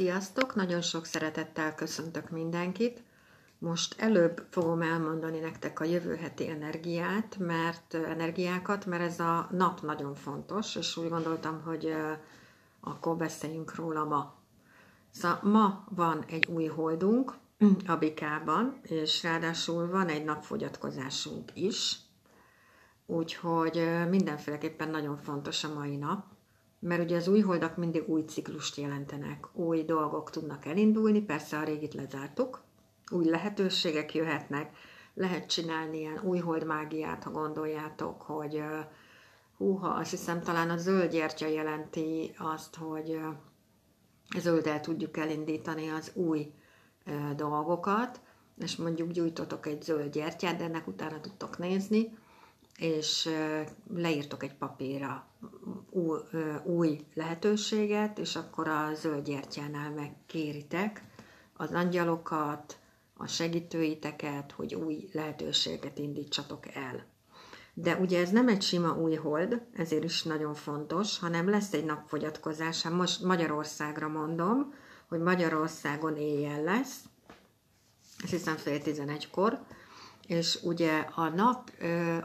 Sziasztok! Nagyon sok szeretettel köszöntök mindenkit. Most előbb fogom elmondani nektek a jövő heti energiát, mert energiákat, mert ez a nap nagyon fontos, és úgy gondoltam, hogy akkor beszéljünk róla ma. Szóval ma van egy új holdunk a Bikában, és ráadásul van egy napfogyatkozásunk is, úgyhogy mindenféleképpen nagyon fontos a mai nap, mert ugye az új holdak mindig új ciklust jelentenek, új dolgok tudnak elindulni, persze a régit lezártuk, új lehetőségek jöhetnek, lehet csinálni ilyen új holdmágiát, ha gondoljátok, hogy húha, azt hiszem talán a zöld gyertya jelenti azt, hogy zölddel tudjuk elindítani az új dolgokat, és mondjuk gyújtotok egy zöld gyertyát, de ennek utána tudtok nézni, és leírtok egy papírra új, új lehetőséget, és akkor a zöld gyertyánál megkéritek az angyalokat, a segítőiteket, hogy új lehetőséget indítsatok el. De ugye ez nem egy sima új hold, ezért is nagyon fontos, hanem lesz egy napfogyatkozás. Hát most Magyarországra mondom, hogy Magyarországon éjjel lesz, azt hiszem fél tizenegykor, és ugye a nap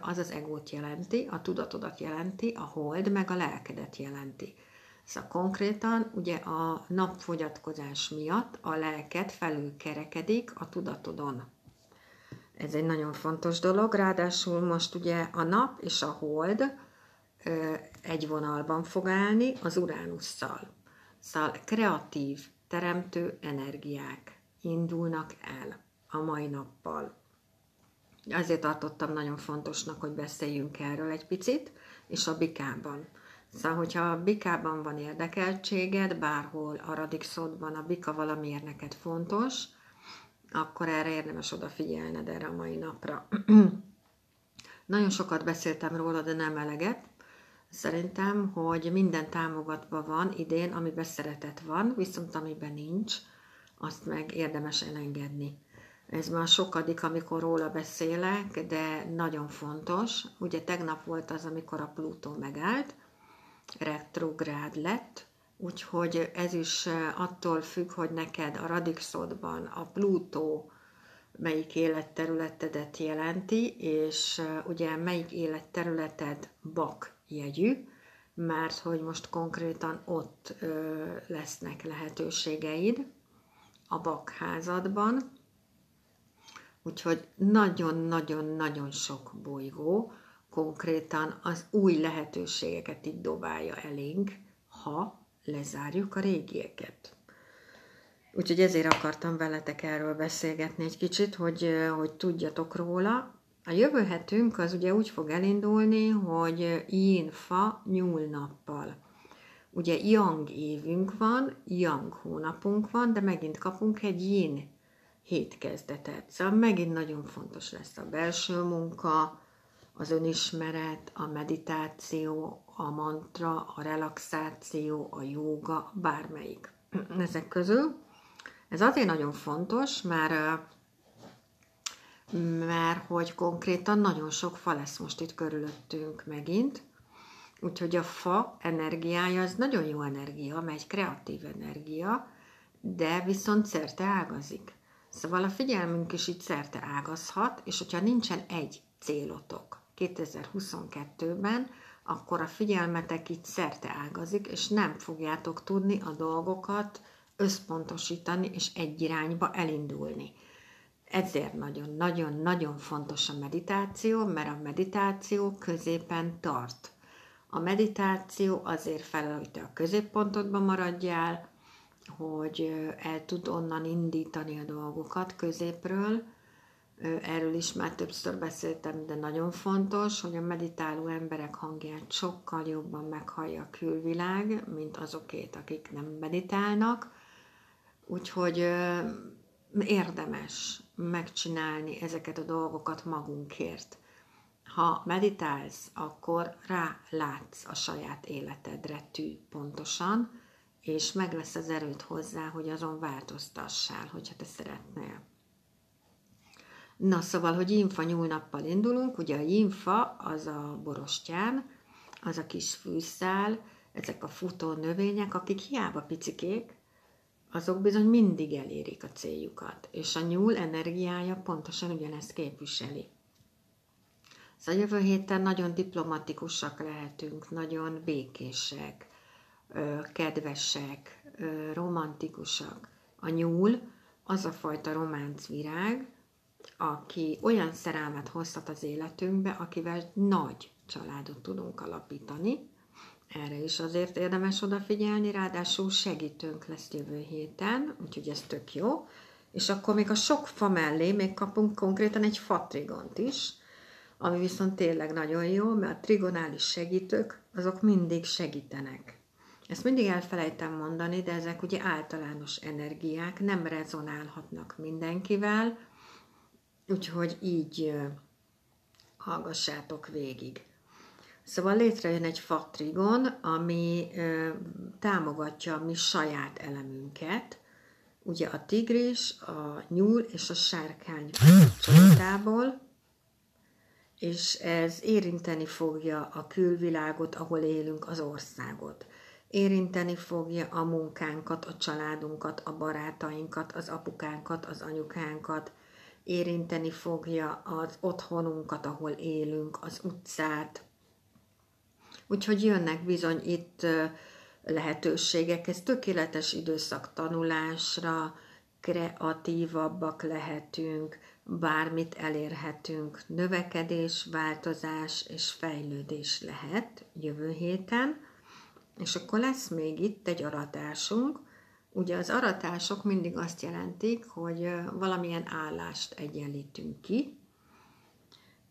az az egót jelenti, a tudatodat jelenti, a hold meg a lelkedet jelenti. Szóval konkrétan ugye a napfogyatkozás miatt a lelked felülkerekedik a tudatodon. Ez egy nagyon fontos dolog, ráadásul most ugye a nap és a hold egy vonalban fog állni az Uránusszal. Szóval kreatív, teremtő energiák indulnak el a mai nappal. Azért tartottam nagyon fontosnak, hogy beszéljünk erről egy picit, és a bikában. Szóval, hogyha a bikában van érdekeltséged, bárhol a radixodban a bika valamiért neked fontos, akkor erre érdemes odafigyelned erre a mai napra. Nagyon sokat beszéltem róla, de nem eleget. Szerintem, hogy minden támogatva van idén, amiben szeretet van, viszont amiben nincs, azt meg érdemes elengedni. Ez már sokadik, amikor róla beszélek, de nagyon fontos. Ugye tegnap volt az, amikor a Plutó megállt, retrográd lett, úgyhogy ez is eh, attól függ, hogy neked a radixodban a Plutó melyik életterületedet jelenti, és eh, ugye melyik életterületed bak jegyű, mert hogy most konkrétan ott ö, lesznek lehetőségeid a bakházadban, Úgyhogy nagyon-nagyon-nagyon sok bolygó konkrétan az új lehetőségeket itt dobálja elénk, ha lezárjuk a régieket. Úgyhogy ezért akartam veletek erről beszélgetni egy kicsit, hogy, hogy tudjatok róla. A jövő hetünk az ugye úgy fog elindulni, hogy yin, fa, nyúl nappal. Ugye yang évünk van, yang hónapunk van, de megint kapunk egy yin hétkezdetet. Szóval megint nagyon fontos lesz a belső munka, az önismeret, a meditáció, a mantra, a relaxáció, a jóga, bármelyik ezek közül. Ez azért nagyon fontos, mert, mert hogy konkrétan nagyon sok fa lesz most itt körülöttünk megint, úgyhogy a fa energiája az nagyon jó energia, mert egy kreatív energia, de viszont szerte ágazik. Szóval a figyelmünk is itt szerte ágazhat, és hogyha nincsen egy célotok 2022-ben, akkor a figyelmetek itt szerte ágazik, és nem fogjátok tudni a dolgokat összpontosítani és egy irányba elindulni. Ezért nagyon-nagyon-nagyon fontos a meditáció, mert a meditáció középen tart. A meditáció azért felel, hogy te a középpontodban maradjál, hogy el tud onnan indítani a dolgokat középről. Erről is már többször beszéltem, de nagyon fontos, hogy a meditáló emberek hangját sokkal jobban meghallja a külvilág, mint azokét, akik nem meditálnak. Úgyhogy érdemes megcsinálni ezeket a dolgokat magunkért. Ha meditálsz, akkor rálátsz a saját életedre tű pontosan, és meg lesz az erőt hozzá, hogy azon változtassál, hogyha te szeretnél. Na, szóval, hogy infa nyúlnappal indulunk, ugye a infa az a borostyán, az a kis fűszál, ezek a futó növények, akik hiába picikék, azok bizony mindig elérik a céljukat, és a nyúl energiája pontosan ugyanezt képviseli. Szóval jövő héten nagyon diplomatikusak lehetünk, nagyon békések, kedvesek, romantikusak. A nyúl az a fajta románc virág, aki olyan szerelmet hozhat az életünkbe, akivel nagy családot tudunk alapítani. Erre is azért érdemes odafigyelni, ráadásul segítőnk lesz jövő héten, úgyhogy ez tök jó. És akkor még a sok fa mellé még kapunk konkrétan egy fatrigont is, ami viszont tényleg nagyon jó, mert a trigonális segítők, azok mindig segítenek. Ezt mindig elfelejtem mondani, de ezek ugye általános energiák, nem rezonálhatnak mindenkivel, úgyhogy így hallgassátok végig. Szóval létrejön egy fatrigon, ami ö, támogatja a mi saját elemünket, ugye a tigris, a nyúl és a sárkány csodából, és ez érinteni fogja a külvilágot, ahol élünk, az országot. Érinteni fogja a munkánkat, a családunkat, a barátainkat, az apukánkat, az anyukánkat, érinteni fogja az otthonunkat, ahol élünk, az utcát. Úgyhogy jönnek bizony itt lehetőségek, ez tökéletes időszak tanulásra, kreatívabbak lehetünk, bármit elérhetünk, növekedés, változás és fejlődés lehet jövő héten, és akkor lesz még itt egy aratásunk. Ugye az aratások mindig azt jelentik, hogy valamilyen állást egyenlítünk ki,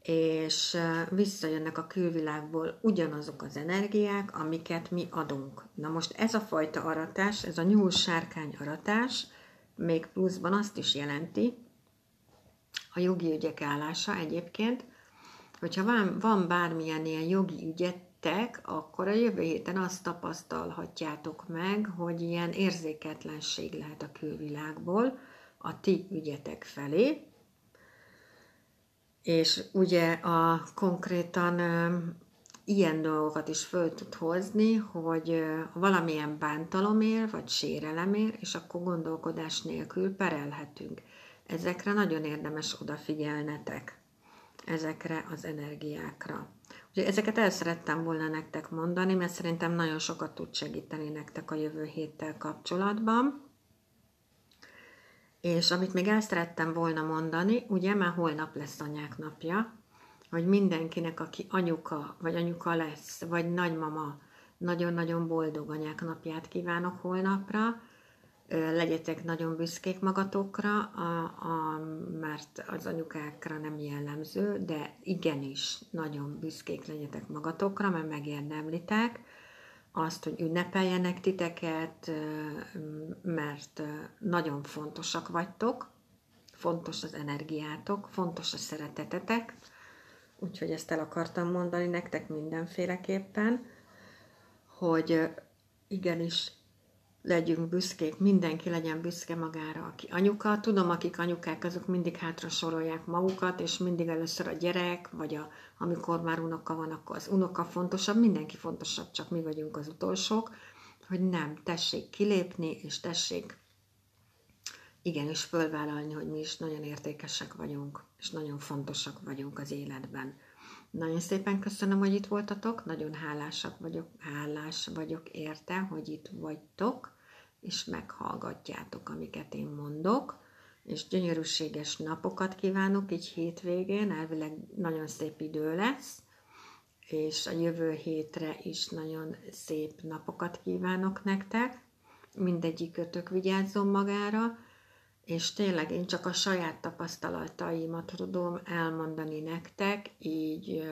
és visszajönnek a külvilágból ugyanazok az energiák, amiket mi adunk. Na most ez a fajta aratás, ez a nyúl-sárkány aratás, még pluszban azt is jelenti, a jogi ügyek állása egyébként, hogyha van, van bármilyen ilyen jogi ügyetek, akkor a jövő héten azt tapasztalhatjátok meg, hogy ilyen érzéketlenség lehet a külvilágból a ti ügyetek felé, és ugye a konkrétan ilyen dolgokat is föl tud hozni, hogy valamilyen bántalomért vagy sérelemért, és akkor gondolkodás nélkül perelhetünk. Ezekre nagyon érdemes odafigyelnetek, ezekre az energiákra. Ezeket el szerettem volna nektek mondani, mert szerintem nagyon sokat tud segíteni nektek a jövő héttel kapcsolatban. És amit még el szerettem volna mondani, ugye már holnap lesz anyák napja, hogy mindenkinek, aki anyuka, vagy anyuka lesz, vagy nagymama, nagyon-nagyon boldog anyák napját kívánok holnapra, legyetek nagyon büszkék magatokra, a, a, mert az anyukákra nem jellemző, de igenis nagyon büszkék legyetek magatokra, mert megérdemlitek azt, hogy ünnepeljenek titeket, mert nagyon fontosak vagytok, fontos az energiátok, fontos a szeretetetek, úgyhogy ezt el akartam mondani nektek mindenféleképpen, hogy igenis legyünk büszkék, mindenki legyen büszke magára, aki anyuka. Tudom, akik anyukák, azok mindig hátra sorolják magukat, és mindig először a gyerek, vagy a, amikor már unoka van, akkor az unoka fontosabb, mindenki fontosabb, csak mi vagyunk az utolsók, hogy nem, tessék kilépni, és tessék igenis fölvállalni, hogy mi is nagyon értékesek vagyunk, és nagyon fontosak vagyunk az életben. Nagyon szépen köszönöm, hogy itt voltatok, nagyon hálásak vagyok, hálás vagyok érte, hogy itt vagytok, és meghallgatjátok, amiket én mondok, és gyönyörűséges napokat kívánok így hétvégén, elvileg nagyon szép idő lesz, és a jövő hétre is nagyon szép napokat kívánok nektek. Mindegyik ötök vigyázzon magára, és tényleg én csak a saját tapasztalataimat tudom elmondani nektek, így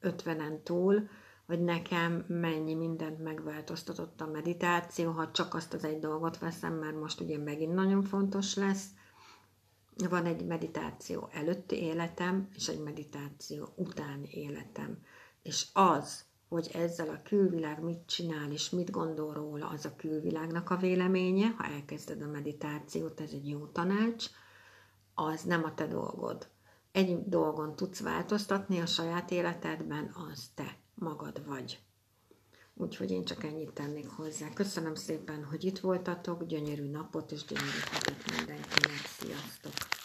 ötvenen túl, hogy nekem mennyi mindent megváltoztatott a meditáció, ha csak azt az egy dolgot veszem, mert most ugye megint nagyon fontos lesz. Van egy meditáció előtti életem, és egy meditáció utáni életem. És az, hogy ezzel a külvilág mit csinál, és mit gondol róla, az a külvilágnak a véleménye, ha elkezded a meditációt, ez egy jó tanács, az nem a te dolgod. Egy dolgon tudsz változtatni a saját életedben, az te magad vagy. Úgyhogy én csak ennyit tennék hozzá. Köszönöm szépen, hogy itt voltatok, gyönyörű napot és gyönyörű hetet mindenkinek. Sziasztok!